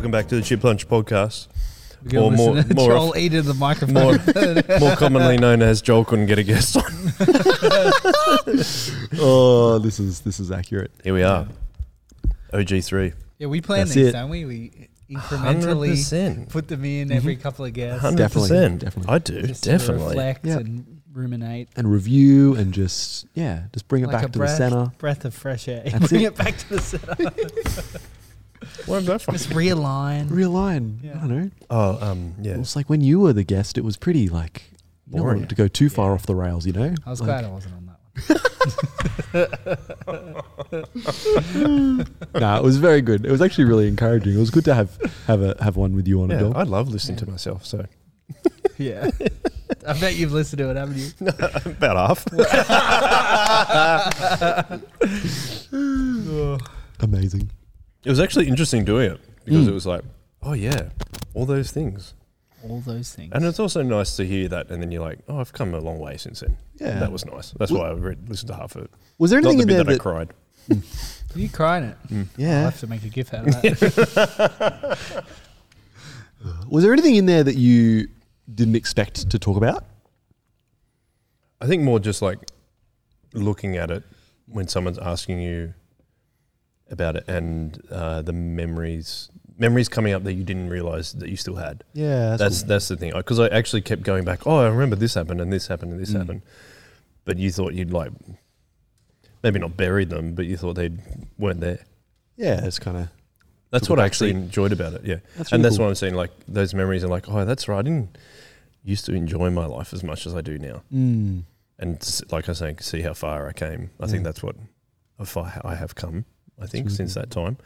Welcome back to the Chip Lunch Podcast. We're Or more- more Joel of- eat into the microphone. More, more commonly known as Joel couldn't get a guest on. Oh, this is this is accurate. Here we are. OG3. yeah, we plan That's these, it. don't we? We incrementally 100%. put them in every mm-hmm. couple of guests. 100%. Definitely, definitely. I do, just to definitely. reflect Yep. and ruminate. And review and just yeah, just bring it like a back to breath, the center. breath of fresh air. That's Bring it. it. back to the center. Where's that from? Just realign. Realign. Yeah. I don't know. Oh, um, yeah. It was like when you were the guest, it was pretty like you don't want Boring. it to go too far off the rails, you know. I was Like, glad I wasn't on that one. nah, it was very good. It was actually really encouraging. It was good to have have a have one with you on it, Yeah, Bill. I love listening Yeah. to myself, so Yeah. I bet you've listened to it, haven't you? about half. Amazing. It was actually interesting doing it because Mm. it was like, oh, yeah, all those things. All those things. And it's also nice to hear that, and then you're like, oh, I've come a long way since then. Yeah. That was nice. That's Well- why I read, listened to half of it. Was there Not anything the in bit there that, I that, cried. you crying it? I'll yeah? have to make a gif out of that. Was there anything in there that you didn't expect to talk about? I think more just like looking at it when someone's asking you about it and uh, the memories memories coming up that you didn't realize that you still had. Yeah, That's that's the thing because I actually kept going back. Oh, I remember this happened and this happened and this Mm. happened, but you thought you'd like maybe not buried them, but you thought they weren't there. yeah. It's kind of That's what I actually seat. enjoyed about it. Yeah, that's and really that's cool. what I'm saying. Like those memories are like, oh, that's right. I didn't used to enjoy my life as much as I do now. Mm. and like I was saying, see how far I came. I Yeah. think that's what how far I have come. I think really since good. that time,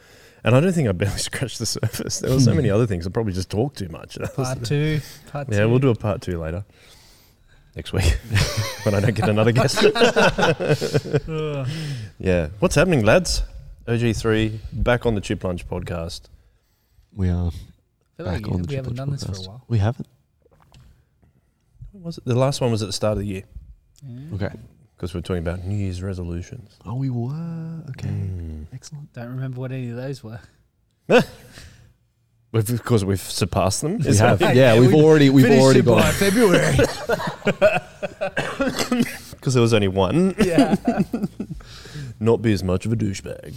and I don't think I barely scratched the surface. There were so many other things. I probably just talked too much. That Part two. Part yeah, two. we'll do a part two later next week when I don't get another guest. Yeah, what's happening, lads? OG three back on the Chip Lunch podcast. We are back like on the we haven't Chip done Lunch this for a podcast. while. We haven't. When was it? The last one was at the start of the year Yeah. Okay. Because we're talking about New Year's resolutions. Oh, we were. Okay. Mm. Excellent. Don't remember what any of those were. We've, because we've surpassed them. We have. that- Yeah, Yeah, we've we already we've already it by. February. Because there was only one. yeah. Not be as much of a douchebag.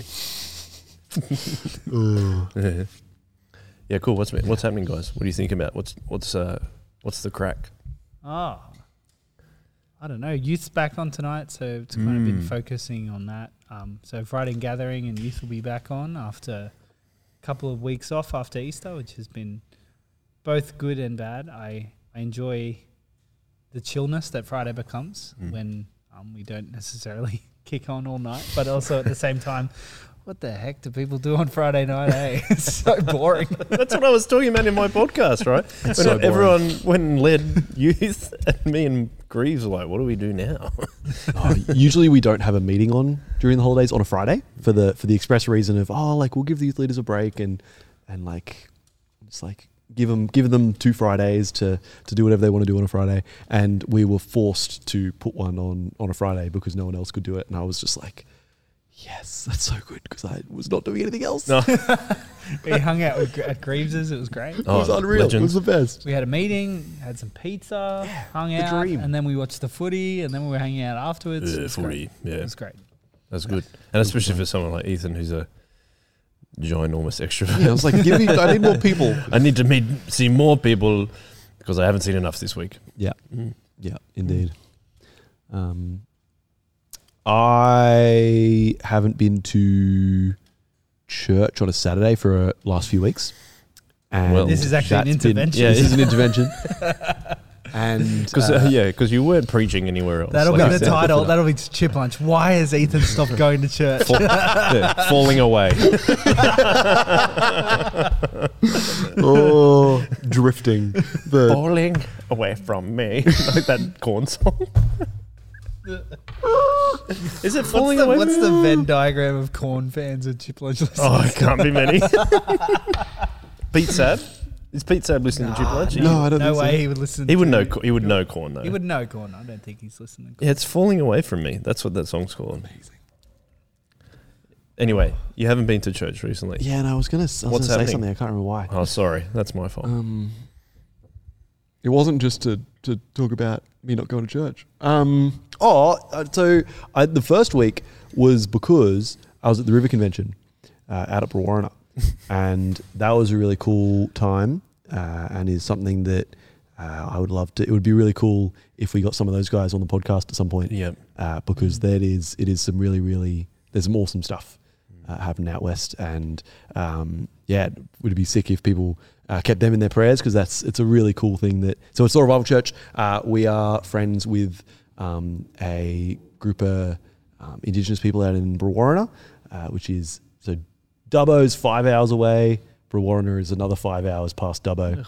yeah. yeah, cool. What's what's happening, guys? What do you think about what's what's uh what's the crack? Oh. I don't know. Youth's back on tonight, so it's kind of been Mm. focusing on that. Um, so Friday and Gathering and Youth will be back on after a couple of weeks off after Easter, which has been both good and bad. I, I enjoy the chillness that Friday becomes Mm. when um, we don't necessarily kick on all night, but also at the same time, what the heck do people do on Friday night? Hey, eh? it's so boring. That's what I was talking about in my podcast, right? when so everyone went and led youth, and me and Greaves were like, "What do we do now?" Oh, usually we don't have a meeting on during the holidays on a Friday for the for the express reason of oh like we'll give the youth leaders a break and and like it's like give them give them two Fridays to to do whatever they want to do on a Friday and we were forced to put one on on a Friday because no one else could do it and I was just like yes that's so good because I was not doing anything else No. we hung out with, at Greaves's. It was great. it was Oh, unreal legend. it was the best We had a meeting, had some pizza, hung the out, dream. and then we watched the footy, and then we were hanging out afterwards. it Uh, was footy, great. yeah, It was great. that's good, and especially for someone like Ethan, who's a ginormous extrovert. yeah I was like give me I need more people I need to meet see more people because I haven't seen enough this week. yeah Mm. Yeah, indeed. Um, I haven't been to church on a Saturday for uh, last few weeks. And Well, This is actually an that's been- intervention. Yeah, this is an intervention. and Because uh, uh, yeah, because you weren't preaching anywhere else. That'll Like be you the said. title. That'll be Chip Lunch. Why has Ethan stopped going to church? Yeah, falling away. oh, drifting. The falling away from me, like that Korn song. Is it What's falling the, away? what's the? Venn diagram of Korn fans and Chip Lunch listeners? Oh, it can't be many. Pete Sad. Is Pete Sad listening to Chip Lunch? He, no, I don't no think way he would listen. he would to- know. co- He would know Korn though. He would know Korn. I don't think he's listening. Yeah, it's falling away from me. That's what that song's called. Anyway, you haven't been to church recently. Yeah, and I was gonna, I was What's gonna say happening? something. I can't remember why. Oh, sorry, that's my fault. Um, it wasn't just to, to talk about me not going to church. Um, oh, uh, so I, the first week was because I was at the River Convention uh, out at Brewarrina, and that was a really cool time, uh, and is something that uh, I would love to. It would be really cool if we got some of those guys on the podcast at some point, yeah, uh, because that is it is some really really there's some awesome stuff uh, happening out west, and um, yeah, it would be sick if people uh, kept them in their prayers because that's it's a really cool thing that. So it's Soul Revival Church. Uh, we are friends with um, a group of um, Indigenous people out in Brewarrina, uh, which is so Dubbo's five hours away. Brewarrina is another five hours past Dubbo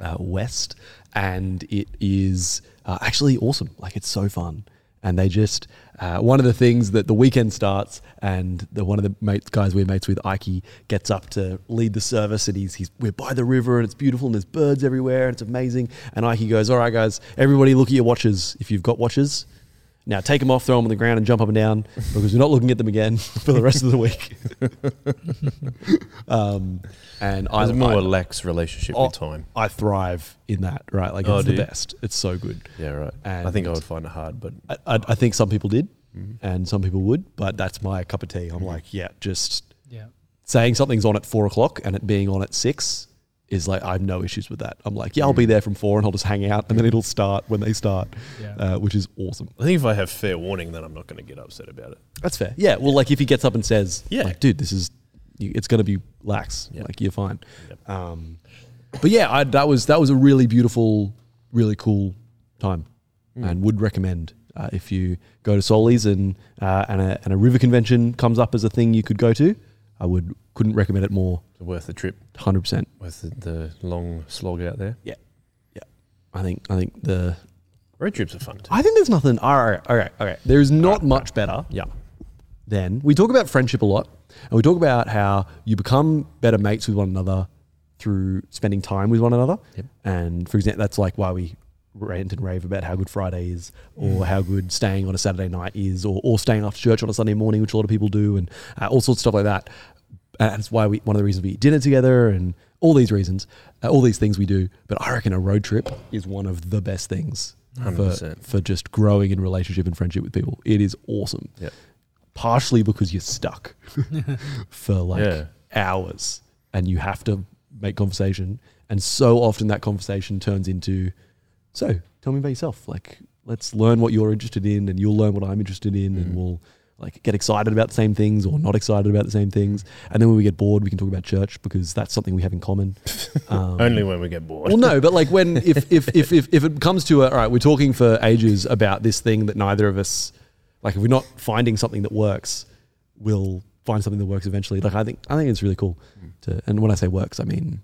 uh, west, and it is uh, actually awesome. Like it's so fun, and they just uh, one of the things that the weekend starts, and the one of the mates, guys we're mates with, Ike, gets up to lead the service, and he's he's we're by the river, and it's beautiful, and there's birds everywhere, and it's amazing. And Ike goes, "All right, guys, everybody, look at your watches if you've got watches." Now take them off, throw them on the ground, and jump up and down because we're not looking at them again for the rest of the week. um, and I I, a more I, lax relationship Oh, with time. I thrive in that, right? Like Oh, it's the you? best. It's so good. Yeah, right. And I think I would find it hard, but I, I, I think some people did, Mhm. and some people would, but that's my cup of tea. I'm Mhm. like, yeah, just Yeah. saying something's on at four o'clock and it being on at six is like I have no issues with that. I'm like, yeah, I'll be Mm. there from four and I'll just hang out, and then it'll start when they start, Yeah. uh, which is awesome. I think if I have fair warning, then I'm not going to get upset about it. That's fair. Yeah. Well, like if he gets up and says, Yeah. like, dude, this is, it's going to be lax. Yeah. Like you're fine. Yep. Um, but yeah, I, that was that was a really beautiful, really cool time, Mm. and would recommend uh, if you go to Soli's and uh, and a and a river convention comes up as a thing you could go to. I would couldn't recommend it more. Worth the trip, Hundred percent. worth the, the long slog out there. Yeah, yeah. I think I think the Road trips are fun too. I think there's nothing. All right, all right, all right. There's not much better yeah, then we talk about friendship a lot and we talk about how you become better mates with one another through spending time with one another Yep. and for example that's like why we rant and rave about how good friday is or how good staying on a saturday night is or, or staying after church on a sunday morning which a lot of people do and uh, all sorts of stuff like that and it's why we one of the reasons we eat dinner together and all these reasons uh, all these things we do but i reckon a road trip is one of the best things for, 100%. for just growing in relationship and friendship with people it is awesome Yep. partially because you're stuck for like Yeah. hours and you have to make conversation and so often that conversation turns into so tell me about yourself like let's learn what you're interested in and you'll learn what i'm interested in and Mm. we'll like get excited about the same things or not excited about the same things and then when we get bored we can talk about church because that's something we have in common um, only when we get bored. well, no, but like when if if if if, if it comes to a, all right, we're talking for ages about this thing that neither of us like. If we're not finding something that works, we'll find something that works eventually. Like I think I think it's really cool to. And when I say works, I mean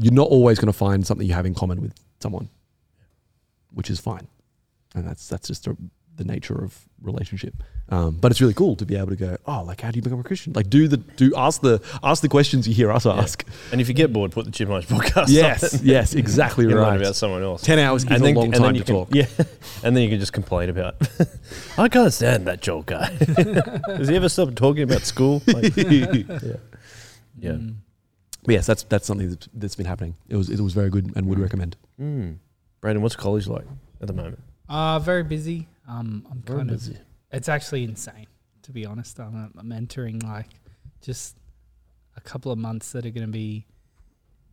you're not always going to find something you have in common with someone, which is fine, and that's that's just a, the nature of relationship. Um, but it's really cool to be able to go, oh, like how do you become a Christian? Like do the do ask the ask the questions you hear us ask. and if you get bored, put the Chipmunks podcast. Yes, on. yes, exactly you learn right. about someone else. Ten hours is a long time to can, talk. Yeah, and then you can just complain about. I can't stand that Joel guy. Does he ever stop talking about school? Like, yeah, yeah. Mm. But yes, that's that's something that's, that's been happening. It was it was very good and would Mm. recommend. Mm. Brandon, what's college like at the moment? Uh, very busy. Um, I'm Very kind of. It's actually insane, to be honest. I'm, I'm entering like just a couple of months that are going to be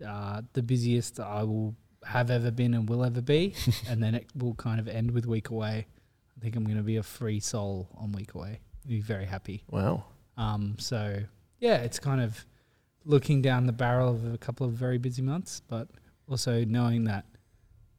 uh, the busiest I will have ever been and will ever be, and then it will kind of end with week away. I think I'm going to be a free soul on week away. Be very happy. Wow. Um, so yeah, it's kind of looking down the barrel of a couple of very busy months, but also knowing that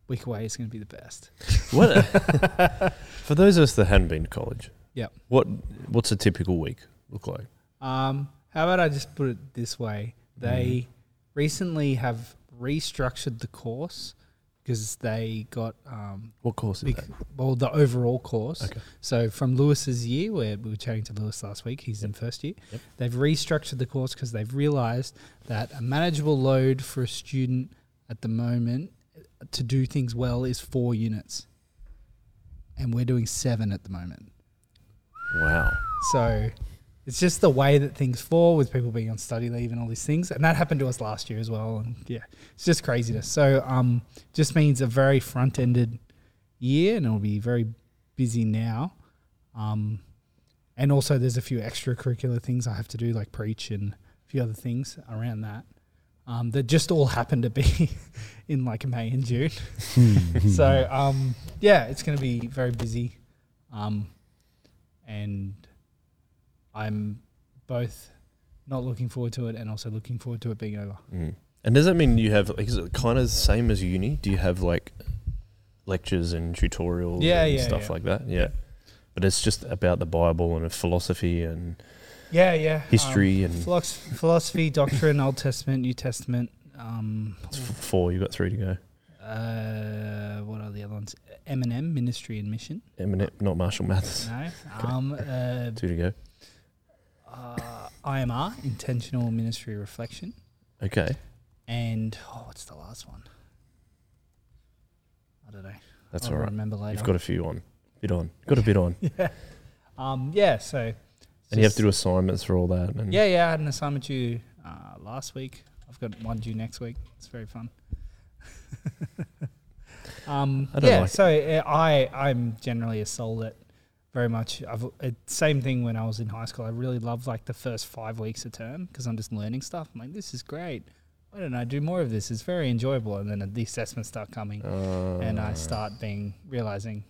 week away is going to be the best. What? For those of us that hadn't been to college, Yep. What What's a typical week look like? Um, how about I just put it this way? They recently have restructured the course because they got um, What course is that? well the overall course. Okay. So from Lewis's year, where we were chatting to Lewis last week, he's in first year. Yep. They've restructured the course because they've realised that a manageable load for a student at the moment to do things well is four units, and we're doing seven at the moment. Wow. So it's just the way that things fall with people being on study leave and all these things. And that happened to us last year as well. And yeah, it's just craziness. So um, just means a very front ended year and it'll be very busy now. Um, and also there's a few extracurricular things I have to do, like preach and a few other things around that. Um, that just all happen to be in like May and June. so um, yeah, it's going to be very busy. Um, and I'm both not looking forward to it and also looking forward to it being over. Mm. And does that mean you have like is it kind of the same as uni? Do you have like lectures and tutorials Yeah, and yeah, stuff yeah. like that? Yeah. Yeah. But it's just about the Bible and philosophy and Yeah, yeah. history um, and philosophy, philosophy, doctrine, Old Testament, New Testament. Um, it's f- four. You've got three to go. uh, what are the other ones? M&M, Ministry and Mission. Eminem, not Marshall Mathers. No. Um, uh, Two to go. uh, IMR, Intentional Ministry Reflection. Okay, And, oh, what's the last one? I don't know. that's I'll all right. remember later. You've got a few on. Bit on. Got a bit on. yeah. Um, yeah, so. And you have to do assignments for all that. And Yeah, yeah. I had an assignment due uh, last week. I've got one due next week. It's very fun. um, I don't yeah, like so uh, I I'm generally a soul that very much. I've uh, same thing when I was in high school. I really loved like the first five weeks of term because I'm just learning stuff. I'm like, this is great. Why don't I do more of this? It's very enjoyable. And then the assessments start coming, and I Uh, start being realizing Do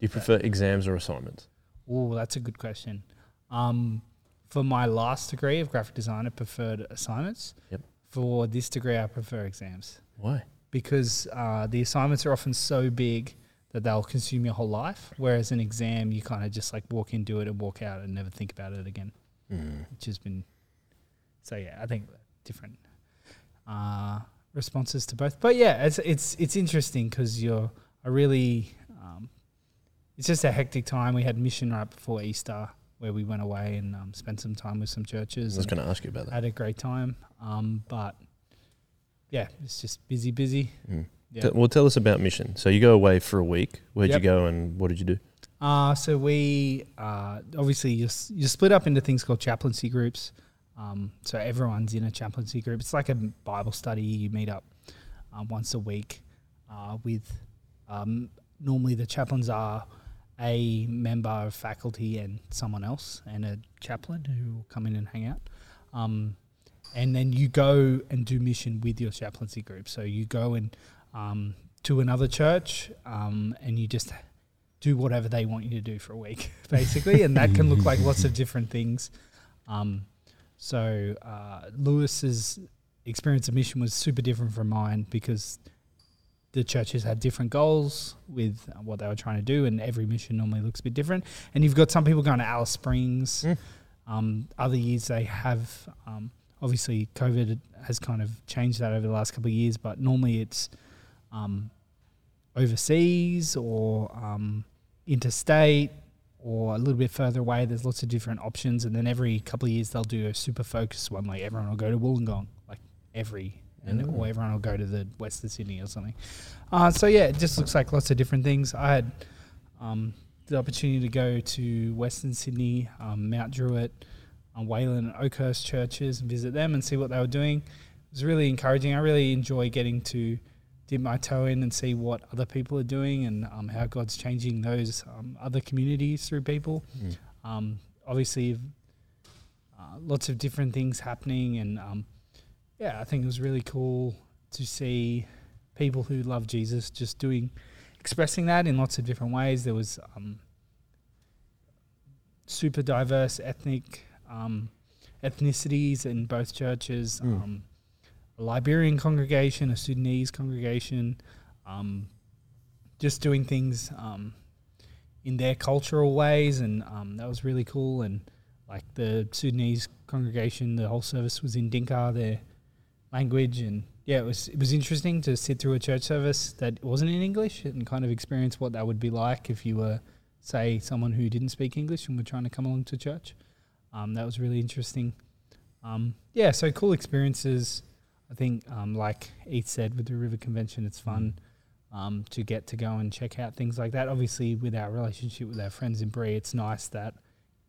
you prefer exams or assignments? Oh, that's a good question. Um, for my last degree of graphic design, I preferred assignments. Yep. For this degree, I prefer exams Why? because uh, the assignments are often so big that they'll consume your whole life. Whereas an exam, you kind of just like walk in, do it, and walk out, and never think about it again, Mm. which has been. So yeah, I think different uh, responses to both. But yeah, it's it's it's interesting because you're a really. Um, it's just a hectic time. We had mission right before Easter where we went away and um, spent some time with some churches. I was going to ask you about that. had a great time. Um, but yeah, it's just busy, busy. Mm. Yeah. T- well, tell us about mission. So you go away for a week. Where'd Yep. you go and what did you do? Uh, so we uh, obviously you s- you split up into things called chaplaincy groups. Um, so everyone's in a chaplaincy group. It's like a Bible study. You meet up uh, once a week uh, with um, normally the chaplains are a member of faculty and someone else and a chaplain who will come in and hang out. Um, and then you go and do mission with your chaplaincy group. So you go and um, to another church um, and you just do whatever they want you to do for a week, basically. and that can look like lots of different things. Um, so uh, Lewis's experience of mission was super different from mine because the churches had different goals with what they were trying to do, and every mission normally looks a bit different. And you've got some people going to Alice Springs. Mm. Um, other years they have, um, obviously, COVID has kind of changed that over the last couple of years, but normally it's um, overseas or um, interstate or a little bit further away. There's lots of different options, and then every couple of years they'll do a super focused one. Like everyone will go to Wollongong, like every, and Oh. or everyone will go to the Western Sydney or something. Uh, so yeah, it just looks like lots of different things. I had um, the opportunity to go to Western Sydney, um, Mount Druitt, uh, Whalan and Oakhurst churches and visit them and see what they were doing. It was really encouraging. I really enjoy getting to dip my toe in and see what other people are doing and um, how God's changing those um, other communities through people. Mm. Um, obviously, uh, lots of different things happening, and um, yeah, I think it was really cool to see people who love Jesus just doing, expressing that in lots of different ways. There was um, super diverse ethnic um, ethnicities in both churches. Mm. Um, a Liberian congregation, a Sudanese congregation, um, just doing things um, in their cultural ways, and um, that was really cool. And like the Sudanese congregation, the whole service was in Dinka, their language, and yeah, it was it was interesting to sit through a church service that wasn't in English and kind of experience what that would be like if you were, say, someone who didn't speak English and were trying to come along to church. Um, that was really interesting. Um, yeah, so cool experiences. I think, um, like Eith said, with the River Convention, it's fun um, to get to go and check out things like that. Obviously, with our relationship with our friends in Brie, it's nice that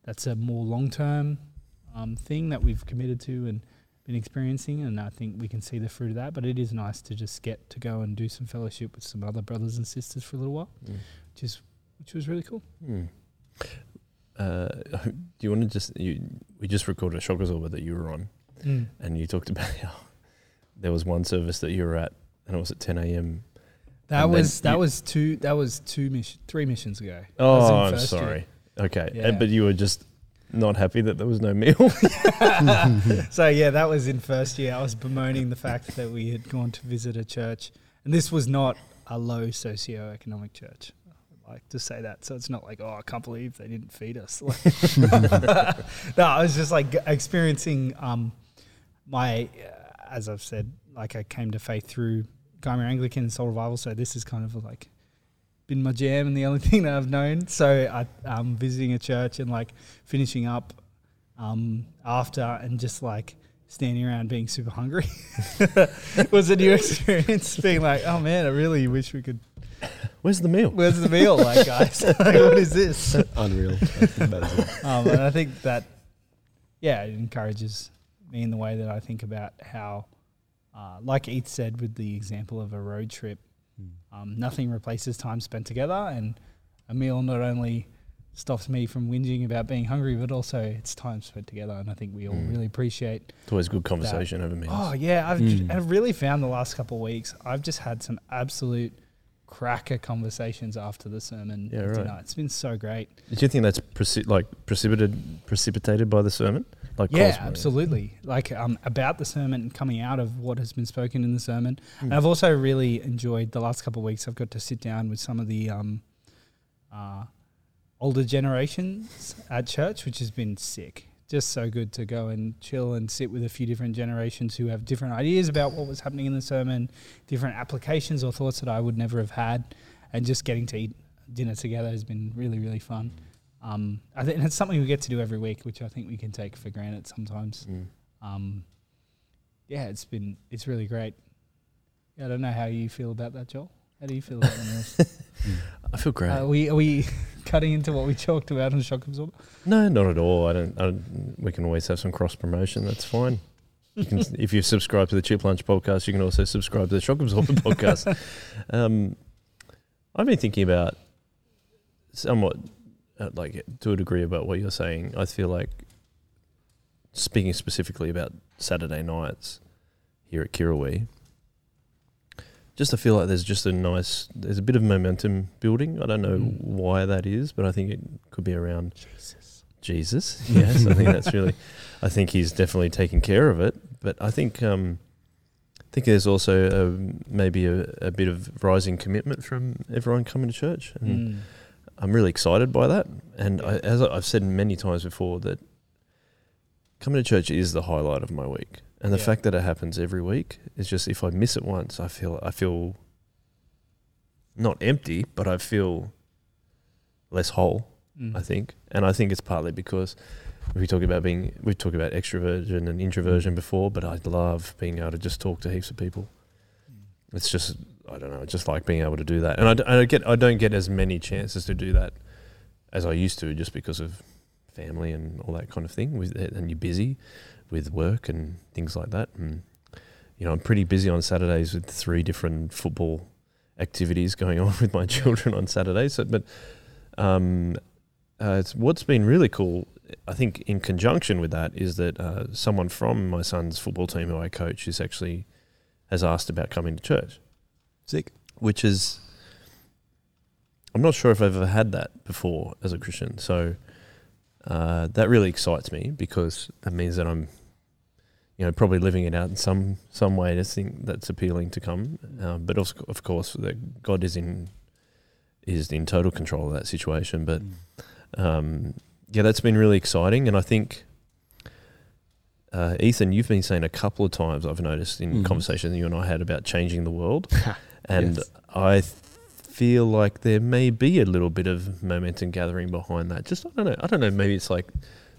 that's a more long term um, thing that we've committed to and been experiencing, and I think we can see the fruit of that. But it is nice to just get to go and do some fellowship with some other brothers and sisters for a little while, Mm. which is which was really cool. Hmm. Uh, do you want to just you? We just recorded a shock absorber that you were on, and you talked about how there was one service that you were at, and it was at 10 a.m. That And was that was two that was two mission three missions ago. Oh, I'm first year. sorry. Okay, Yeah. And- but you were just not happy that there was no meal. so yeah, that was in first year. I was bemoaning the fact that we had gone to visit a church, and this was not a low socioeconomic church. I like to say that, so it's not like oh, I can't believe they didn't feed us. No, I was just like experiencing um, my, uh, as I've said, like I came to faith through Gymea Anglican Soul Revival, so this is kind of like been my jam and the only thing that I've known. So I um visiting a church and like finishing up um after and just like standing around being super hungry was a new experience. Being like, oh man, I really wish we could. Where's the meal? Where's the meal, like guys? like, what is this? Unreal. That's about as it. Um, and I think that yeah, it encourages me in the way that I think about how, uh, like Eith said with the example of a road trip, um, nothing replaces time spent together, and a meal not only stops me from whinging about being hungry, but also it's time spent together. And I think we all Mm. really appreciate. It's always good conversation over meals. Oh yeah, I've, Mm. I've really found the last couple of weeks. I've just had some absolute cracker conversations after the sermon. Yeah, right. It's been so great. Do you think that's preci- like precipitated precipitated by the sermon? Like yeah, absolutely. Like um, about the sermon and coming out of what has been spoken in the sermon. Mm. And I've also really enjoyed the last couple of weeks. I've got to sit down with some of the um, uh, older generations at church, which has been sick. Just so good to go and chill and sit with a few different generations who have different ideas about what was happening in the sermon, different applications or thoughts that I would never have had, and just getting to eat dinner together has been really, really fun. Um, I think and it's something we get to do every week, which I think we can take for granted sometimes. Mm. Um, yeah, it's been it's really great. Yeah, I don't know how you feel about that, Joel. How do you feel about the meals? I feel great. Uh, are we are we cutting into what we talked about on shock absorber? no, not at all. I don't, I don't. We can always have some cross promotion. That's fine. You can, if you subscribe to the Chip Lunch podcast, you can also subscribe to the Shock Absorber podcast. Um, I've been thinking about somewhat, uh, like to a degree, about what you're saying. I feel like speaking specifically about Saturday nights here at Kirrawee. Just I feel like there's just a nice, there's a bit of momentum building. I don't know Mm. why that is, but I think it could be around Jesus. Jesus. Yes, I think that's really. I think he's definitely taken care of it. But I think um, I think there's also a, maybe a, a bit of rising commitment from everyone coming to church, and Mm. I'm really excited by that. And I, as I've said many times before, that coming to church is the highlight of my week. And the Yeah. fact that it happens every week is just if I miss it once, I feel I feel not empty, but I feel less whole. Mm. I think, and I think it's partly because we talk about being we've talked about extroversion and introversion before, but I love being able to just talk to heaps of people. Mm. It's just I don't know, I just like being able to do that, and I, d- I don't get I don't get as many chances to do that as I used to, just because of family and all that kind of thing. With and you're busy with work and things like that, and you know I'm pretty busy on Saturdays with three different football activities going on with my children on Saturdays. So, but um, uh, it's, what's been really cool, I think, in conjunction with that, is that uh, someone from my son's football team who I coach is actually has asked about coming to church, Sick. which is I'm not sure if I've ever had that before as a Christian. So uh, that really excites me because that means that I'm, you know, probably living it out in some some way to think that's appealing to come. Um, but also, of course, that God is in is in total control of that situation. But um, yeah, that's been really exciting, and I think. Uh, Ethan, you've been saying a couple of times I've noticed in Mhm. conversations you and I had about changing the world, and Yes. I th- feel like there may be a little bit of momentum gathering behind that. Just I don't know. I don't know. Maybe it's like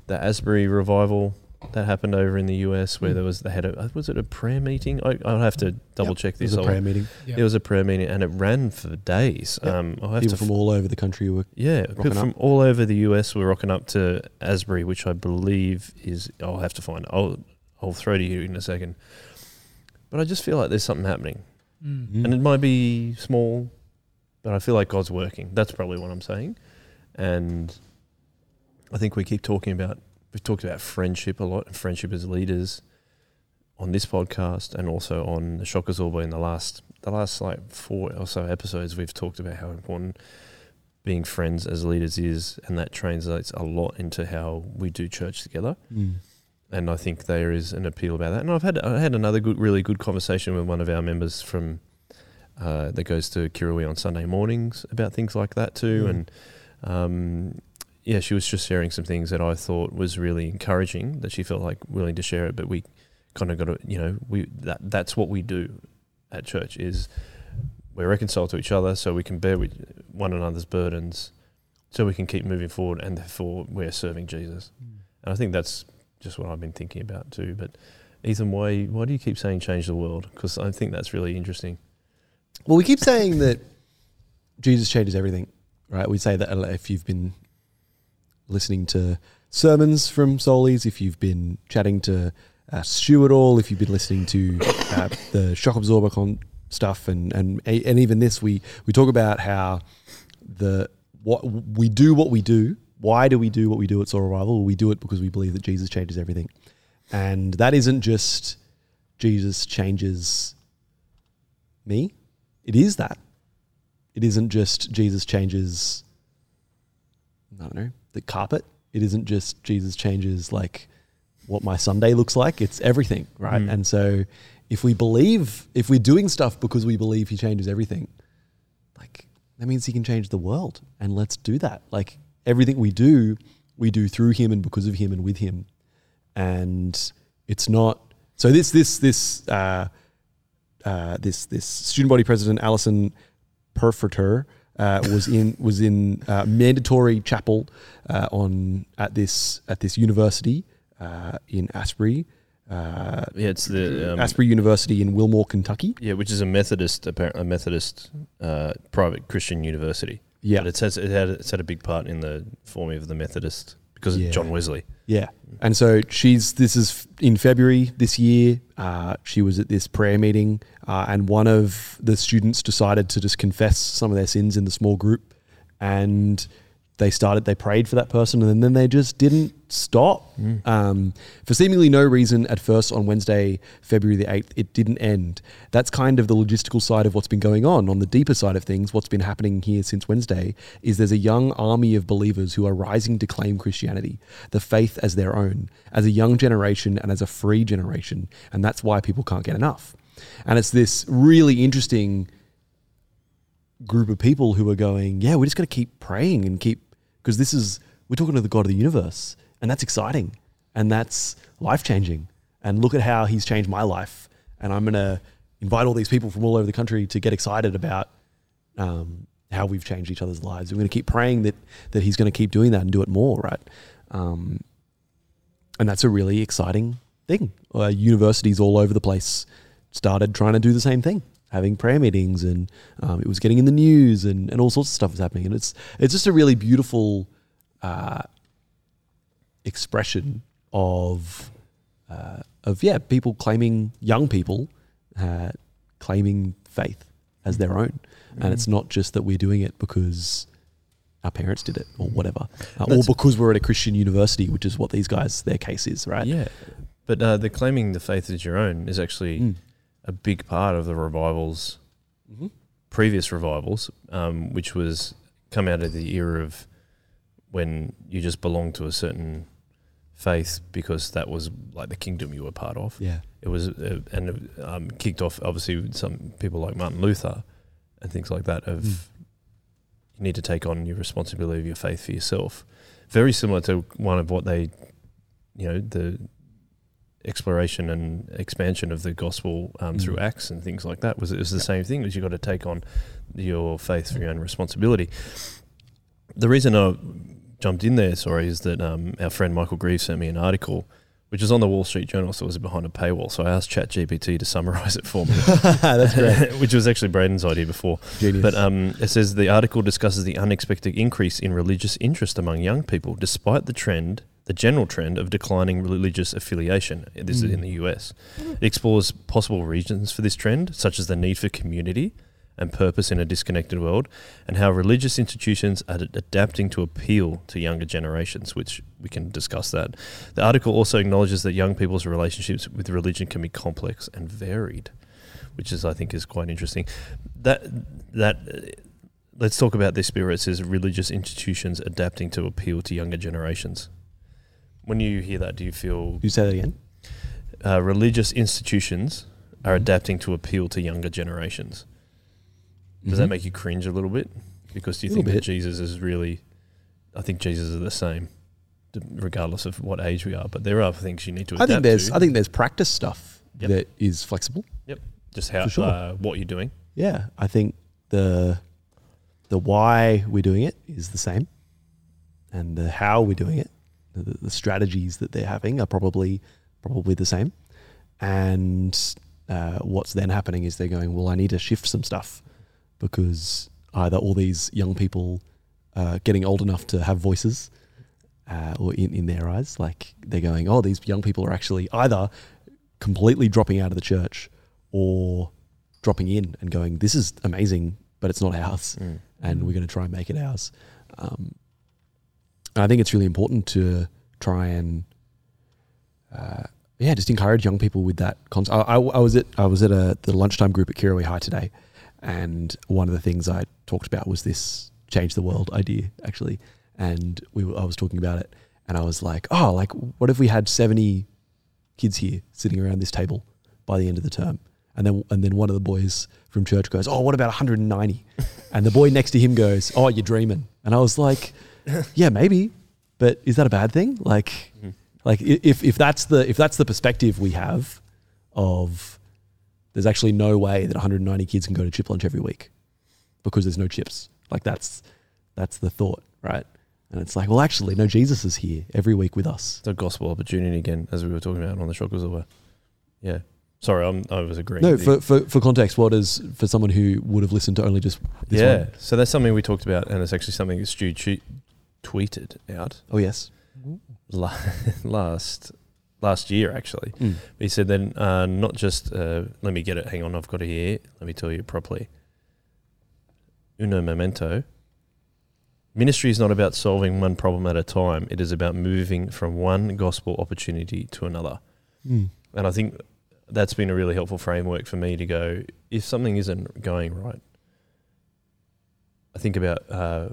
the Asbury revival that happened over in the US where Mm. there was they had a was it a prayer meeting? I, I'll have to double check It was this. a I'll- prayer meeting. Yeah. It was a prayer meeting and it ran for days. Yep. Um, I'll have People to from all over the country were yeah, rocking people from up. all over the US were rocking up to Asbury, which I believe is. I'll have to find. I'll I'll throw to you in a second. But I just feel like there's something happening, Mm. and it might be small, but I feel like God's working. That's probably what I'm saying, and I think we keep talking about. We've talked about friendship a lot, and friendship as leaders on this podcast, and also on the Shock Absorber in the last the last like four or so episodes. We've talked about how important being friends as leaders is, and that translates a lot into how we do church together. Mm. And I think there is an appeal about that. And I've had I had another good, really good conversation with one of our members from uh, that goes to Kirrawee on Sunday mornings about things like that too. Mm. And um, yeah, she was just sharing some things that I thought was really encouraging. That she felt like willing to share it, but we kind of got to, you know, we that that's what we do at church is we're reconciled to each other so we can bear with one another's burdens so we can keep moving forward and therefore we're serving Jesus. Mm. And I think that's just what I've been thinking about too. But Ethan, why why do you keep saying change the world? Because I think that's really interesting. Well, we keep saying that Jesus changes everything, right? We say that if you've been listening to sermons from Solis, if you've been chatting to uh, Stu at all, if you've been listening to uh, the shock absorber con stuff, and and and even this, we we talk about how the what we do what we do. Why do we do what we do at Soul Revival? We do it because we believe that Jesus changes everything, and that isn't just Jesus changes me. It is that. It isn't just Jesus changes, I don't know, the carpet. It isn't just Jesus changes like what my Sunday looks like. It's everything, right? Mm. And so if we believe, if we're doing stuff because we believe he changes everything, like that means he can change the world. And let's do that. Like everything we do, we do through him and because of him and with him. And it's not so this this this uh uh, this this student body president Alison Perfater uh, was in was in uh, mandatory chapel uh, on at this at this university uh, in Asbury, uh, Yeah, it's the um, Asbury University in Wilmore, Kentucky. yeah, which is a Methodist, apparently a Methodist uh, private Christian university. Yeah, But it says it had it's had a big part in the forming of the Methodist because Yeah. of John Wesley. Yeah. And so she's, this is in February this year. Uh, she was at this prayer meeting, uh, and one of the students decided to just confess some of their sins in the small group. And they started, they prayed for that person, and then they just didn't stop. Um, for seemingly no reason at first on Wednesday, February the 8th, it didn't end. That's kind of the logistical side of what's been going on. On the deeper side of things, what's been happening here since Wednesday is there's a young army of believers who are rising to claim Christianity, the faith as their own, as a young generation and as a free generation. And that's why people can't get enough. And it's this really interesting group of people who are going, yeah, we're just going to keep praying and keep, because this is, we're talking to the God of the universe, and that's exciting and that's life changing. And look at how he's changed my life. And I'm going to invite all these people from all over the country to get excited about um, how we've changed each other's lives. We're going to keep praying that, that he's going to keep doing that and do it more, right? Um, and that's a really exciting thing. Uh, universities all over the place started trying to do the same thing, having prayer meetings, and um, it was getting in the news, and, and all sorts of stuff was happening. And it's it's just a really beautiful uh, expression of uh, of yeah, people claiming young people uh, claiming faith as their own, and it's not just that we're doing it because our parents did it or whatever, uh, or because we're at a Christian university, which is what these guys their case is, right? Yeah, but uh, the claiming the faith as your own is actually Mm. A big part of the revivals, Mm-hmm. previous revivals, um, which was come out of the era of when you just belonged to a certain faith because that was like the kingdom you were part of. Yeah. It was uh, and um, kicked off obviously with some people like Martin Luther and things like that of Mm. you need to take on your responsibility of your faith for yourself. Very similar to one of what they, you know, the exploration and expansion of the gospel um, through Mm. Acts and things like that was it was the same thing. Was you got to take on your faith for your own responsibility. The reason I jumped in there, sorry, is that um, our friend Michael Greaves sent me an article which is on the Wall Street Journal, so it was behind a paywall. So I asked ChatGPT to summarize it for me, That's great. which was actually Braden's idea before. Genius. But um, it says the article discusses the unexpected increase in religious interest among young people, despite the trend, the general trend of declining religious affiliation. This is Mm. in the US. It explores possible reasons for this trend, such as the need for community and purpose in a disconnected world, and how religious institutions are ad- adapting to appeal to younger generations, which we can discuss that. The article also acknowledges that young people's relationships with religion can be complex and varied, which is, I think, is quite interesting. That that uh, let's talk about this bit where it says religious institutions adapting to appeal to younger generations. When you hear that, do you feel you say that again? uh, religious institutions are adapting to appeal to younger generations? Does that Mhm. make you cringe a little bit? Because do you think that. Jesus is really? I think Jesus is the same, regardless of what age we are. But there are things you need to I think there's to. I think there's practice stuff Yep. that is flexible. Yep. Just how sure. uh, what you're doing. Yeah, I think the the why we're doing it is the same, and the how we're doing it, the, the strategies that they're having are probably probably the same. And uh, what's then happening is they're going, well, I need to shift some stuff because either all these young people uh, getting old enough to have voices, uh, or in, in their eyes, like they're going, oh, these young people are actually either completely dropping out of the church or dropping in and going, this is amazing, but it's not ours, and we're going to try and make it ours. Um, and I think it's really important to try and, uh, yeah, just encourage young people with that concept. I, I, I was at I was at a the lunchtime group at Kirrawee High today, and one of the things I talked about was this change the world idea actually, and we were, I was talking about it, and I was like, oh, like what if we had seventy kids here sitting around this table by the end of the term? And then and then one of the boys from church goes, "Oh, what about 190?" and the boy next to him goes, "Oh, you're dreaming." And I was like, "Yeah, maybe, but is that a bad thing? Like, Mhm. like if if that's the if that's the perspective we have of there's actually no way that 190 kids can go to chip lunch every week because there's no chips. Like that's that's the thought, right? And it's like, well, actually, no, Jesus is here every week with us. It's a gospel opportunity again, as we were talking about on the Shock Absorber. Yeah. Sorry, I'm, I was agreeing. No, for, for, for context, what is for someone who would have listened to only just this yeah. one? So that's something we talked about, and it's actually something that Stu tweeted out Oh yes. la- last last year, actually. He said then, uh, not just, uh, let me get it, hang on, I've got it here. Let me tell you properly. Uno memento. Ministry is not about solving one problem at a time, it is about moving from one gospel opportunity to another. Mm. And I think that's been a really helpful framework for me to go, if something isn't going right, I think about uh,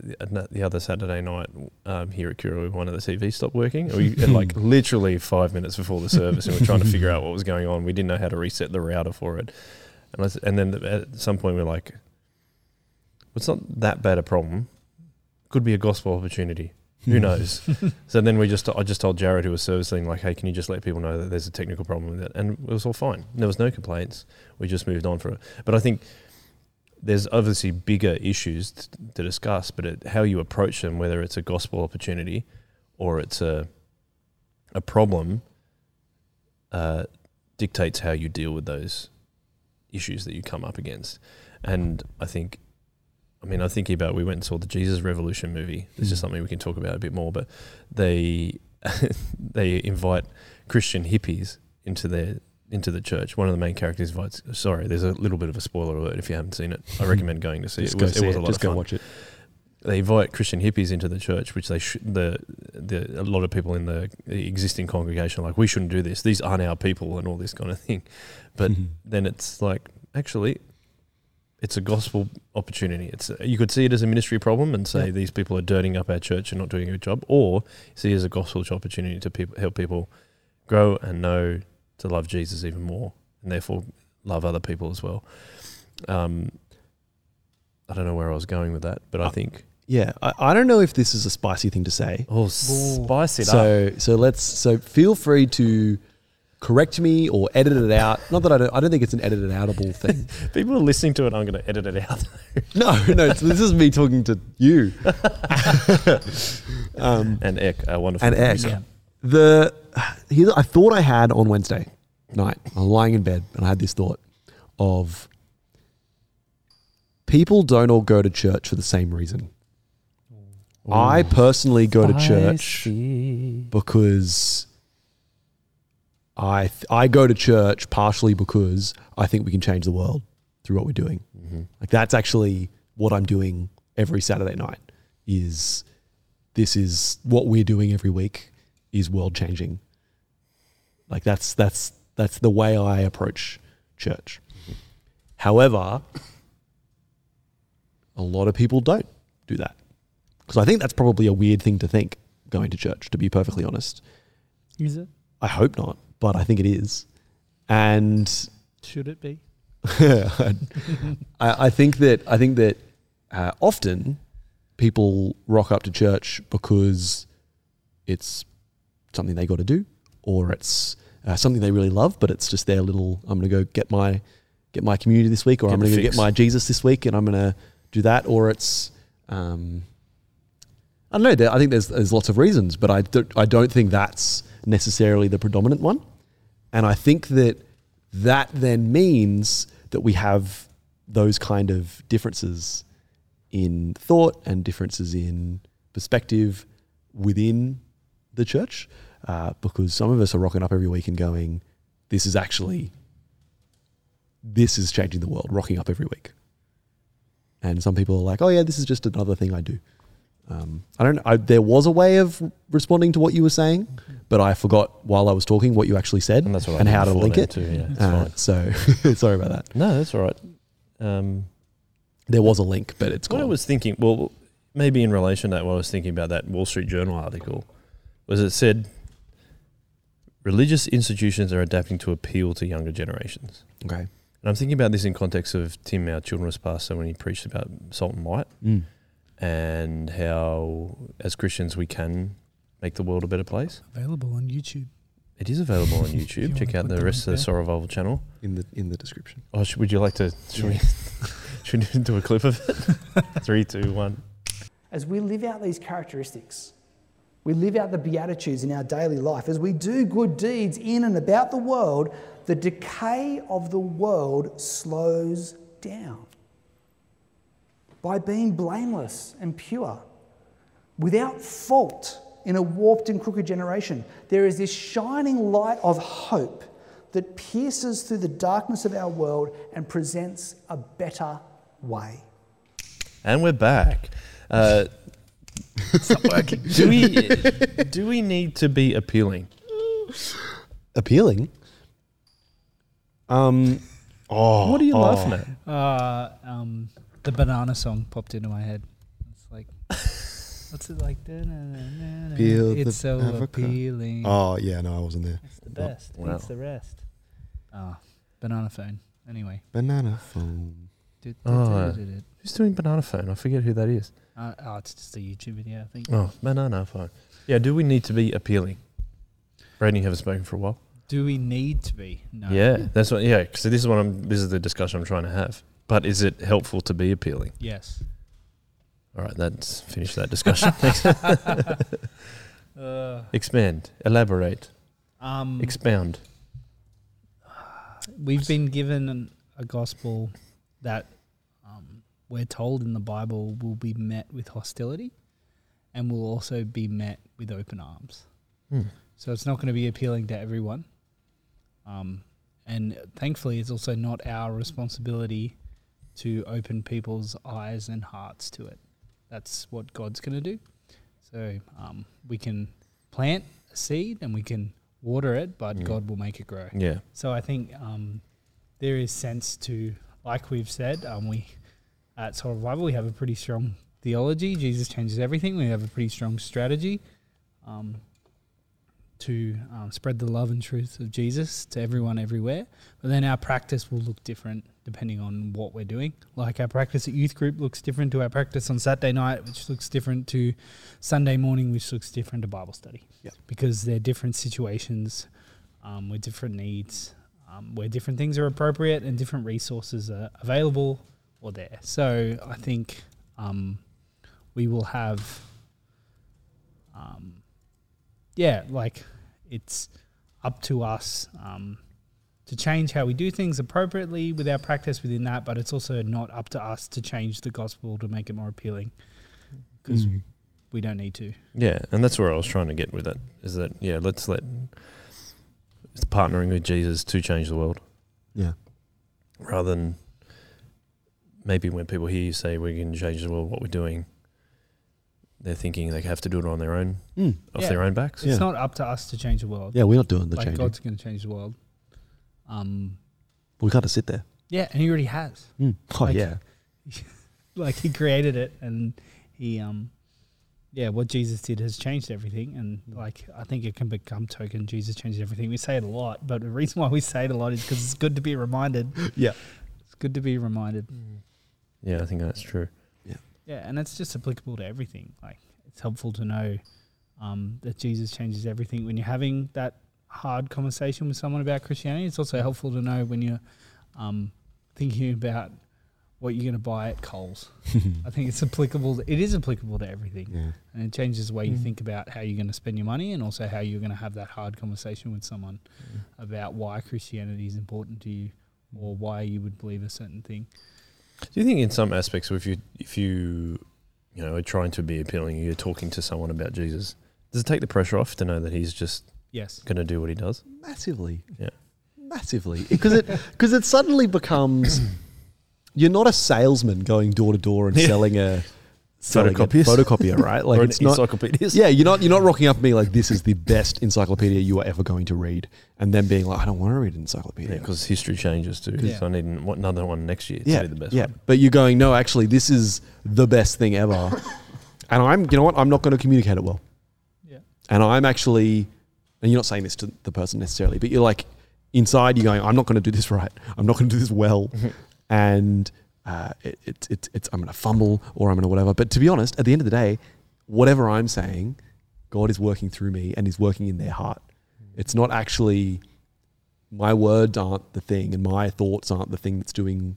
the the other Saturday night um, here at Kura, one of the TVs stopped working. We had like literally five minutes before the service, and we're trying to figure out what was going on. We didn't know how to reset the router for it, and I s and then at some point we're like, "It's not that bad a problem. Could be a gospel opportunity. Who knows?" so then we just, I just told Jared, who was servicing, like, "Hey, can you just let people know that there's a technical problem with it?" And it was all fine. There was no complaints. We just moved on for it. But I think there's obviously bigger issues t- to discuss, but it, how you approach them, whether it's a gospel opportunity or it's a a problem, uh, dictates how you deal with those issues that you come up against. And I think, I mean, I'm thinking about we went and saw the Jesus Revolution movie. This is Mm. something we can talk about a bit more, but they they invite Christian hippies into their into the church. One of the main characters invites. Sorry, there's a little bit of a spoiler alert if you haven't seen it. I recommend going to see it. It was, see it was a lot Just of go fun. watch it. They invite Christian hippies into the church, which they sh- the the a lot of people in the, the existing congregation are like we shouldn't do this. These aren't our people and all this kind of thing. But Mhm. then it's like actually it's a gospel opportunity. It's you could see it as a ministry problem and say Yeah. these people are dirtying up our church and not doing a good job, or see it as a gospel opportunity to people, help people grow and know to love Jesus even more, and therefore love other people as well. Um, I don't know where I was going with that, but I Uh, think yeah, I, I don't know if this is a spicy thing to say. oh, spice it up. so so let's so feel free to correct me or edit it out. Not that I don't I don't think it's an edited outable thing. People are listening to it. I'm going to edit it out. no, no, this is me talking to you. um, and Eck, our wonderful And Eck. The here, I thought I had on Wednesday night. I was lying in bed and I had this thought of people don't all go to church for the same reason. I personally go to church because I th- I go to church partially because I think we can change the world through what we're doing. Like that's actually what I'm doing every Saturday night. Is this is what we're doing every week is world changing. Like that's that's that's the way I approach church. However, a lot of people don't do that because I think that's probably a weird thing to think going to church. To be perfectly honest, Is it? I hope not, but I think it is. And Should it be? I, I think that I think that uh, often people rock up to church because it's something they got to do, or it's uh, something they really love, but it's just their little. I'm going to go get my get my community this week, or Get I'm going to get my Jesus this week, and I'm going to do that, or it's. Um, I don't know. There, I think there's there's lots of reasons, but I don't, I don't think that's necessarily the predominant one. And I think that that then means that we have those kind of differences in thought and differences in perspective within the church. Uh, because some of us are rocking up every week and going, this is actually, this is changing the world, rocking up every week. And some people are like, oh, yeah, this is just another thing I do. Um, I don't. I, there was a way of responding to what you were saying, but I forgot while I was talking what you actually said And that's what and how to link it. Too, yeah, Uh, so sorry about that. No, that's all right. Um, There was a link, but it's what I was thinking, well, maybe in relation to that, what I was thinking about that Wall Street Journal article was it said religious institutions are adapting to appeal to younger generations. okay. And I'm thinking about this in context of Tim, our children's pastor, when he preached about salt and light Mm. and how, as Christians, we can make the world a better place. Available on YouTube. It is available on YouTube. wanna Check out the the rest of the Soul Revival channel. In the in the description. Oh, sh- would you like to? Should we? Should we do a clip of it? Three, two, one. as we live out these characteristics, we live out the Beatitudes in our daily life, as we do good deeds in and about the world, the decay of the world slows down. By being blameless and pure, without fault in a warped and crooked generation, there is this shining light of hope that pierces through the darkness of our world and presents a better way. And we're back. Uh, do we do we need to be appealing? Appealing. Um. Oh. What are you oh. laughing at? Uh, um, the banana song popped into my head. It's like, what's it like? Da-na-na-na-na. It's so Africa. appealing. Oh yeah, no, I wasn't there. It's the best. wow. It's the rest. Ah, banana phone. Anyway. Banana phone. Du- du- Oh, Who's doing banana phone? I forget who that is. Uh, oh, it's just a YouTube video, I think. Oh, no, no, no, fine. Yeah. Do we need to be appealing? Brandon, you haven't spoken for a while. Do we need to be? No. Yeah, that's what. Yeah, because this is what I'm. This is the discussion I'm trying to have. But is it helpful to be appealing? Yes. All right, let's finish that discussion. Uh, Expand, elaborate, um, expound. we've been given an, a gospel that we're told in the Bible will be met with hostility and will also be met with open arms. Hmm. So it's not going to be appealing to everyone. Um, and thankfully, it's also not our responsibility to open people's eyes and hearts to it. That's what God's going to do. So um, we can plant a seed and we can water it, but Mm. God will make it grow. Yeah. So I think um, there is sense to, like we've said, um, we at Soul Revival we have a pretty strong theology. Jesus changes everything. We have a pretty strong strategy um, to um, spread the love and truth of Jesus to everyone everywhere. But then our practice will look different depending on what we're doing. Like our practice at youth group looks different to our practice on Saturday night, which looks different to Sunday morning, which looks different to Bible study. Yep. Because they're different situations um, with different needs, um, where different things are appropriate and different resources are available or there. So I think um, we will have, um, yeah, like it's up to us um, to change how we do things appropriately with our practice within that, but it's also not up to us to change the gospel to make it more appealing because Mm. we don't need to. Yeah, and that's where I was trying to get with it. Is that yeah? Let's let it's partnering with Jesus to change the world, Yeah. rather than maybe when people hear you say we can change the world, what we're doing, they're thinking they have to do it on their own, Mm. off Yeah. their own backs. Yeah. It's not up to us to change the world. Yeah, we're not doing the like change. God's going to change the world. Um, We got to sit there. yeah, and He already has. Mm. Oh Like- yeah. like he created it and he um yeah what jesus did has changed everything and like i think it can become token jesus changed everything we say it a lot but the reason why we say it a lot is because it's good to be reminded Yeah. it's good to be reminded Yeah, I think that's true. yeah Yeah, and it's just applicable to everything like it's helpful to know um, that jesus changes everything when you're having that hard conversation with someone about christianity it's also helpful to know when you're um, thinking about what you're going to buy at coles I think it's applicable. It is applicable to everything, yeah. and it changes the way you Mm. think about how you're going to spend your money, and also how you're going to have that hard conversation with someone about why Christianity is important to you, or why you would believe a certain thing. Do you think in some aspects, if you if you you know are trying to be appealing, you're talking to someone about Jesus, does it take the pressure off to know that he's just Yes, going to do what he does? Massively. Yeah. Massively. Because it because it suddenly becomes you're not a salesman going door to door and selling a selling a Photocopiers. photocopier, right? Like or an it's not encyclopedias? Yeah, you're not you're not rocking up to me like this is the best encyclopedia you are ever going to read, and then being like, I don't want to read an encyclopedia. because history changes too. Yeah. So I need an- another one next year yeah, to be the best yeah. one. But you're going, no, actually, this is the best thing ever, and I'm, you know what, I'm not going to communicate it well, yeah, and I'm actually, and you're not saying this to the person necessarily, but you're like inside, you're going, I'm not going to do this right, I'm not going to do this well, mm-hmm. and uh, it, it, it, it's I'm going to fumble or I'm going to whatever. But to be honest, at the end of the day, whatever I'm saying, God is working through me and He's working in their heart. It's not actually my words aren't the thing and my thoughts aren't the thing that's doing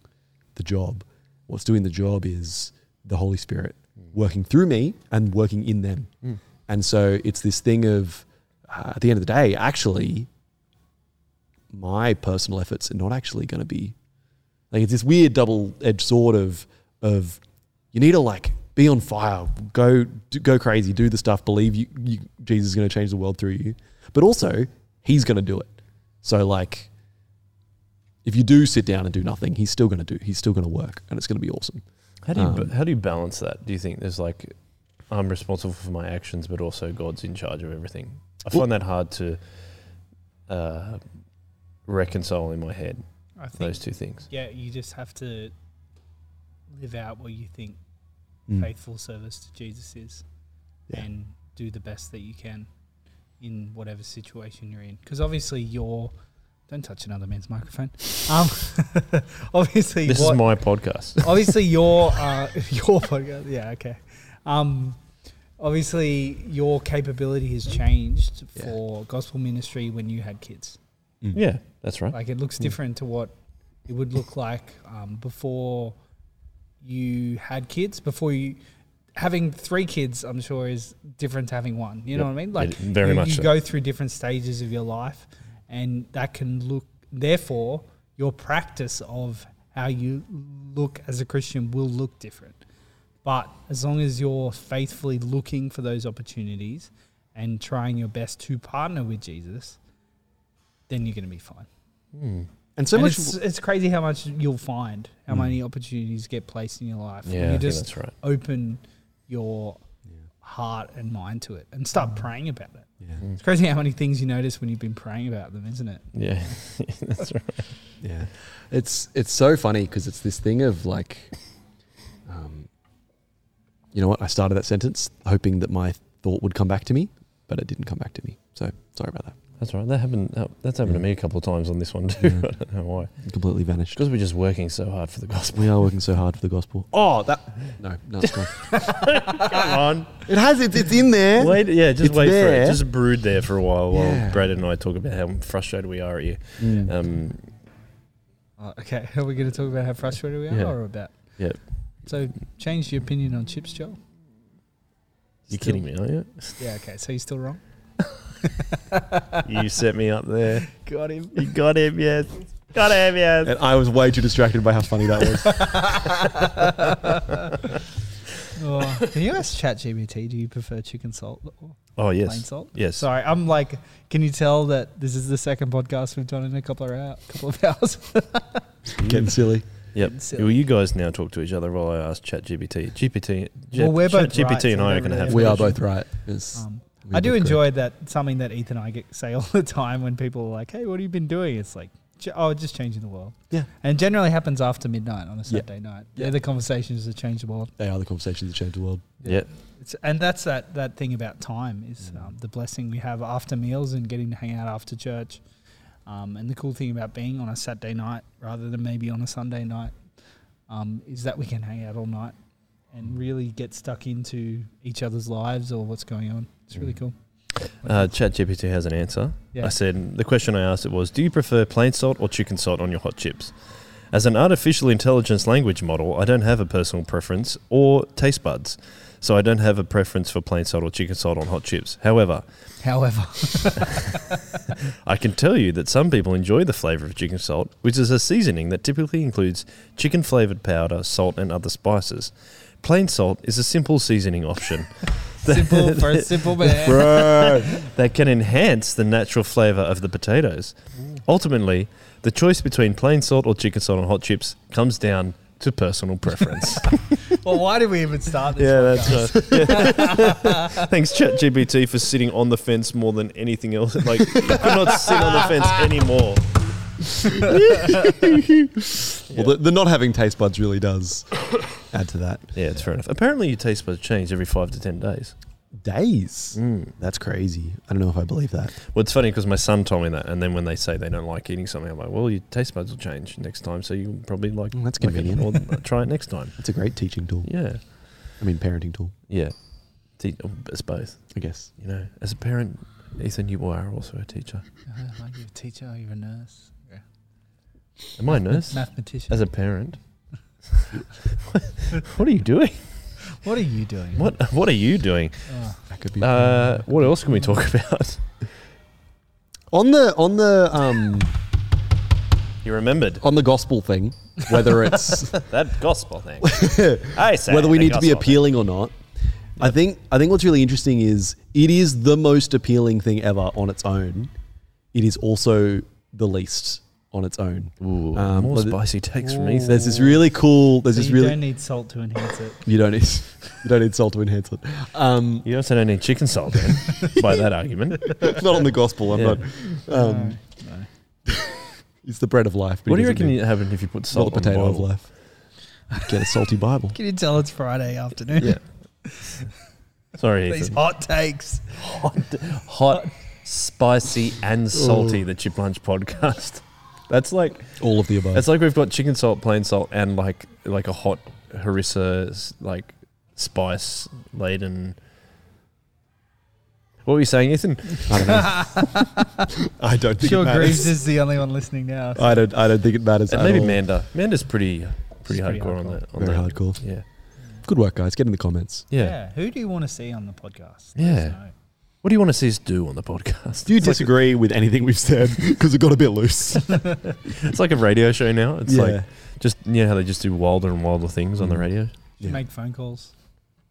the job. What's doing the job is the Holy Spirit working through me and working in them. Mm. And so it's this thing of, uh, at the end of the day, actually, my personal efforts are not actually going to be like it's this weird double-edged sword of of you need to like be on fire, go do, go crazy, do the stuff, believe you, you Jesus is going to change the world through you, but also He's going to do it. So like, if you do sit down and do nothing, He's still going to do. He's still going to work, and it's going to be awesome. How do you Um, how do you balance that? Do you think there's like I'm responsible for my actions, but also God's in charge of everything? I Well- find that hard to uh, reconcile in my head. I think Those two things. yeah, you just have to live out what you think Mm. faithful service to Jesus is, Yeah. and do the best that you can in whatever situation you're in. Because obviously you're. Don't touch another man's microphone. Um, obviously, This what, is my podcast. obviously your uh, your podcast. Yeah, okay. Um, obviously, your capability has changed Yeah. for gospel ministry when you had kids. Mm. yeah, that's right. Like it looks Mm. different to what it would look like um, before you had kids. Before you having three kids, I'm sure is different to having one. You know what I mean? Like It- very you, much you so. go through different stages of your life, and that can look. Therefore, your practice of how you look as a Christian will look different. But as long as you're faithfully looking for those opportunities and trying your best to partner with Jesus, then you're going to be fine. Hmm. And so And much. It's, it's crazy how much you'll find, how Mm. many opportunities get placed in your life. when Yeah, you just that's right. open your heart and mind to it and start praying about it. yeah. Mm. It's crazy how many things you notice when you've been praying about them, isn't it? Yeah, that's right. Yeah, it's it's so funny because it's this thing of like, um, you know what? I started that sentence hoping that my thought would come back to me, but it didn't come back to me. So sorry about that. That's right. That happened. that- That's happened to me a couple of times on this one too. Yeah. I don't know why. Completely vanished. Because we're just working so hard for the gospel. We are working so hard for the gospel. Oh, that no, no, it's gone. Come on. it has. It's, it's in there. Wait, yeah, just It's wait for there. it. Just brood there for a while while Brad and I talk about how frustrated we are at you. Mm. Um, Oh, okay, are we going to talk about how frustrated we are Yeah. or about? Yeah. So change your opinion on chips, Joel? you're Still- kidding me, aren't you? Yeah, okay, so you're still wrong? you set me up there. Got him. You got him, yes. Got him, yes. And I was way too distracted by how funny that was. Oh, can you ask ChatGPT? Do you prefer chicken salt or Oh yes, plain yes, salt? yes. Sorry, I'm like, can you tell that this is the second podcast we've done in a couple of hours? Couple of hours. Getting silly. Yep. Silly. Well, you guys now talk to each other while I ask ChatGPT. GPT. Well, we're both GPT right, so and I we are going to really have. have We are both right. It's- Um, we're I do both enjoy that something that Ethan and I get say all the time when people are like, "Hey, what have you been doing?" It's like, "J- "Oh, just changing the world." Yeah. and it generally happens after midnight on a Yeah. Saturday night. Yeah. The conversations that change the world. They are the conversations that change the world. Yeah. It's, and that's that that thing about time is um, the blessing we have after meals and getting to hang out after church. Um, and the cool thing about being on a Saturday night rather than maybe on a Sunday night um, is that we can hang out all night and really get stuck into each other's lives or what's going on. It's really cool. Uh, ChatGPT has an answer. Yeah. I said the question I asked it was, "Do you prefer plain salt or chicken salt on your hot chips?" As an artificial intelligence language model, I don't have a personal preference or taste buds, so I don't have a preference for plain salt or chicken salt on hot chips. However, However, I can tell you that some people enjoy the flavor of chicken salt, which is a seasoning that typically includes chicken flavored powder, salt, and other spices. Plain salt is a simple seasoning option simple for a simple man. that can enhance the natural flavor of the potatoes. Mm. Ultimately, the choice between plain salt or chicken salt on hot chips comes down to personal preference. Well, why did we even start this? yeah, that's right. Yeah. Thanks, ChatGPT, for sitting on the fence more than anything else. Like, you could not sit on the fence anymore. Well, the, the not having taste buds really does add to that. Yeah, it's fair enough. Apparently, your taste buds change every five to ten days. Days. Mm. That's crazy. I don't know if I believe that. Well, it's funny because my son told me that, and then when they say they don't like eating something, I'm like, well, your taste buds will change next time, so you'll probably like Mm, that's like it, convenient. or try it next time. It's a great teaching tool. Yeah, I mean, parenting tool, yeah. Te- It's both. I guess. You know, as a parent, Ethan, you are also a teacher. Uh, Are you a teacher? Are you a nurse? Am I a nurse? Mathematician. As a parent, what are you doing? what are you doing? What What are you doing? Oh, That could be. Uh, what else can we talk about? on the on the um You remembered on the gospel thing, whether it's that gospel thing. I say whether we need to be gospel thing. appealing or not. I think I think what's really interesting is it is the most appealing thing ever on its own. It is also the least on its own. Ooh, Um, more but it- spicy takes from Ooh. Ethan. There's this really cool. There's so this you really don't need salt to enhance it. you don't need you don't need salt to enhance it. Um, You also don't need chicken salt then, by that argument. It's not on the gospel. I'm Yeah. not. Um, no, no. it's the bread of life. What it do you doesn't reckon need- would happen if you put Not salt the potato on of life. You'd Get a salty Bible. Can you tell it's Friday afternoon? Yeah. Sorry, These Ethan. hot takes. Hot, spicy, and salty. The Chip Lunch podcast. That's like All of the above. It's like we've got chicken salt, plain salt, and like like a hot harissa like spice laden. What were you saying, Ethan? I don't know. I don't think Sure, it Greaves matters. is the only one listening now. I don't. I don't think it matters. And at maybe all. Manda. Manda's pretty pretty She's pretty hardcore on that. On Very that. hardcore. Yeah. Good work, guys. Get in the comments. yeah. Who do you want to see on the podcast? Yeah. Let us know. What do you want to see us do on the podcast? Do you It's like- disagree with anything we've said? Because it got a bit loose. it's like a radio show now. It's yeah. like just you know how they just do wilder and wilder things on the Mm. radio. Yeah. Make phone calls.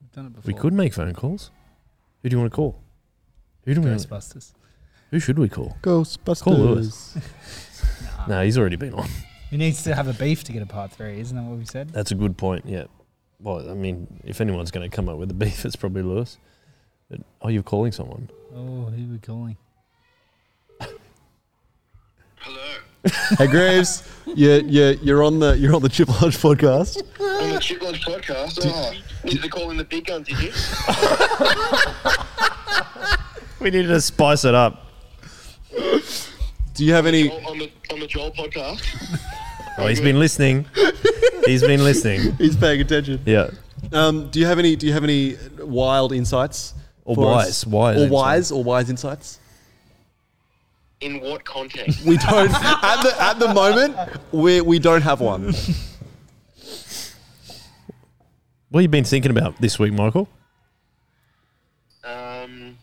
We've done it before. We could make phone calls. Who do you want to call? Who do we? Ghostbusters. Who should we call? Ghostbusters. Call Lewis. Nah. No, he's already been on. He needs to have a beef to get a part three, isn't that what we said? That's a good point. Yeah. Well, I mean, if anyone's going to come up with a beef, it's probably Lewis. But, oh, you're calling someone. Oh, who are we calling? Hello. Hey Greaves, you you you're on the you're on the Chip Lodge podcast. On the Chip Lunch podcast. Oh, needed to call in the big guns, did you? We needed to spice it up. Do you have any? On the on the Joel podcast. Oh, he's been listening. he's been listening. He's paying attention. Yeah. Um, do you have any? Do you have any wild insights? Or for wise, us? wise or insights. wise, or wise insights? In what context? We don't at the at the moment. We we don't have one. What have you been thinking about this week, Michael? Um,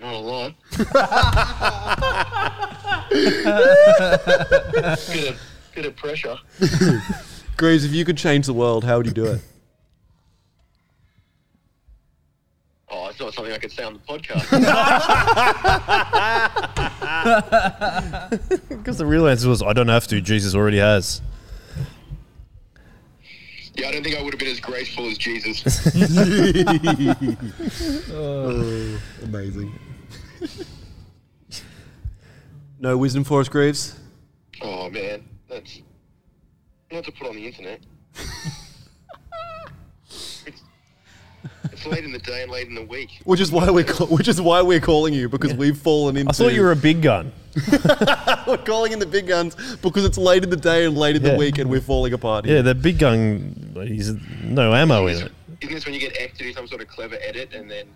not a lot. bit of bit of pressure. Greaves, if you could change the world, how would you do it? Oh, it's not something I could say on the podcast. Because the real answer was, I don't have to. Jesus already has. yeah, I don't think I would have been as graceful as Jesus. Oh, amazing. no wisdom for us, Greaves? Oh man, that's not to put on the internet. it's, it's late in the day and late in the week. Which is why we're ca- which is why we're calling you because we've fallen into. I thought you were a big gun. we're calling in the big guns because it's late in the day and late in the week and we're falling apart. Yeah, the big gun, he's no ammo in it. Isn't this when you get X to do some sort of clever edit and then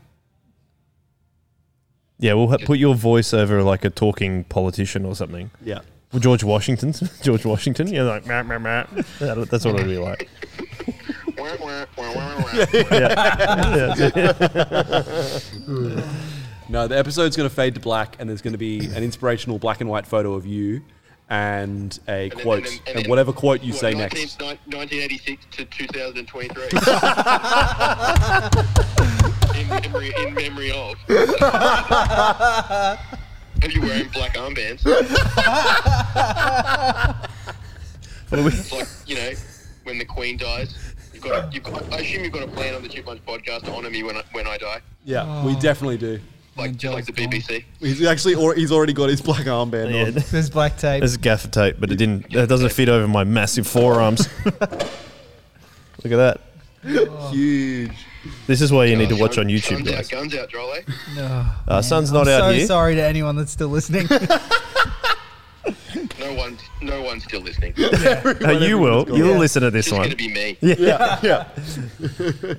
Yeah, we'll ha- put your voice over like a talking politician or something. yeah. Well, George Washington's George Washington. Yeah, like meh, meh, meh. That- That's what it'd be like. No, the episode's going to fade to black, and there's going to be an inspirational black and white photo of you and a then- quote, and then- and and whatever quote you What, say 19 next. 1986 to 2023. in, memory, in memory of. Are you wearing black armbands? It's like, you know, when the Queen dies. You've got, a, you've got, I assume you've got a plan on the Chip Bunch podcast to honour me when I, when I die, Yeah, we definitely do. like When just like the BBC. He's actually, or he's already got his black armband Yeah, on. There's black tape. there's gaffer tape, but it didn't. That doesn't fit over my massive forearms. Look at that. Huge. This is why you need to watch on Sun's YouTube, out, guys. guns out, Drole. No, Uh, sun's I'm not out so here. sorry to anyone that's still listening. No one, no one's still listening. Uh, you will. You'll Yeah. listen to this one. It's one, going to be me. Yeah, yeah.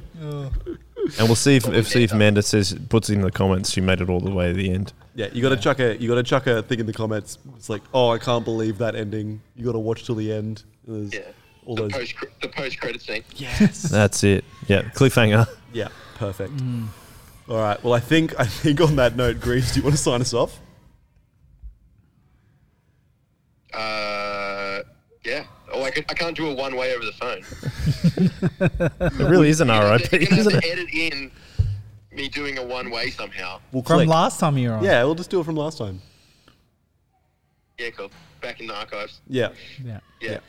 and we'll see if, if see if Amanda says puts in the comments she made it all the way to the end. Yeah, you got to chuck a you got to chuck a thing in the comments. It's like, oh, I can't believe that ending. You got to watch till the end. There's Yeah. all The those. post, the post credit scene. Yes. That's it. Yeah, cliffhanger. yeah, perfect. All right. Well, I think I think on that note, Greaves, do you want to sign us off? Uh, yeah. Oh, I, could, I can't do a one way over the phone. It really is an You're RIP, gonna have isn't to it? edit in me doing a one way somehow. We'll From click. last time you were on. Yeah, we'll just do it from last time. Yeah, cool. Back in the archives. Yeah. Yeah. Yeah. Yeah.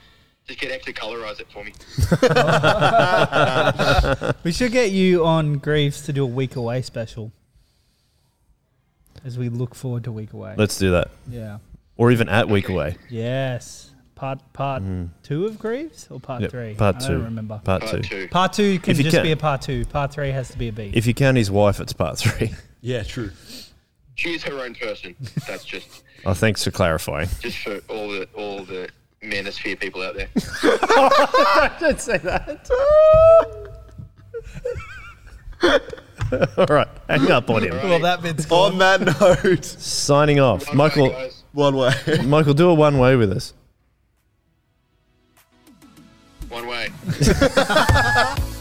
Just get X to colorize it for me. We should get you on Greaves to do a week away special. As we look forward to week away. Let's do that, yeah. Or even at week away. Yes. Part part hmm. two of Greaves or part Yep, three? Part I two. don't remember. Part Part two. two. Part two can If just can- be a part two. Part three has to be a B. If you count his wife, it's part three. Yeah. True. She's her own person. That's just Oh, thanks for clarifying. just for all the all the manosphere people out there. Don't say that. All right, hang up on him. well, that bit's gone. On that note, Signing off, One way, Michael. guys. One way. Michael, do a one way with us. One way.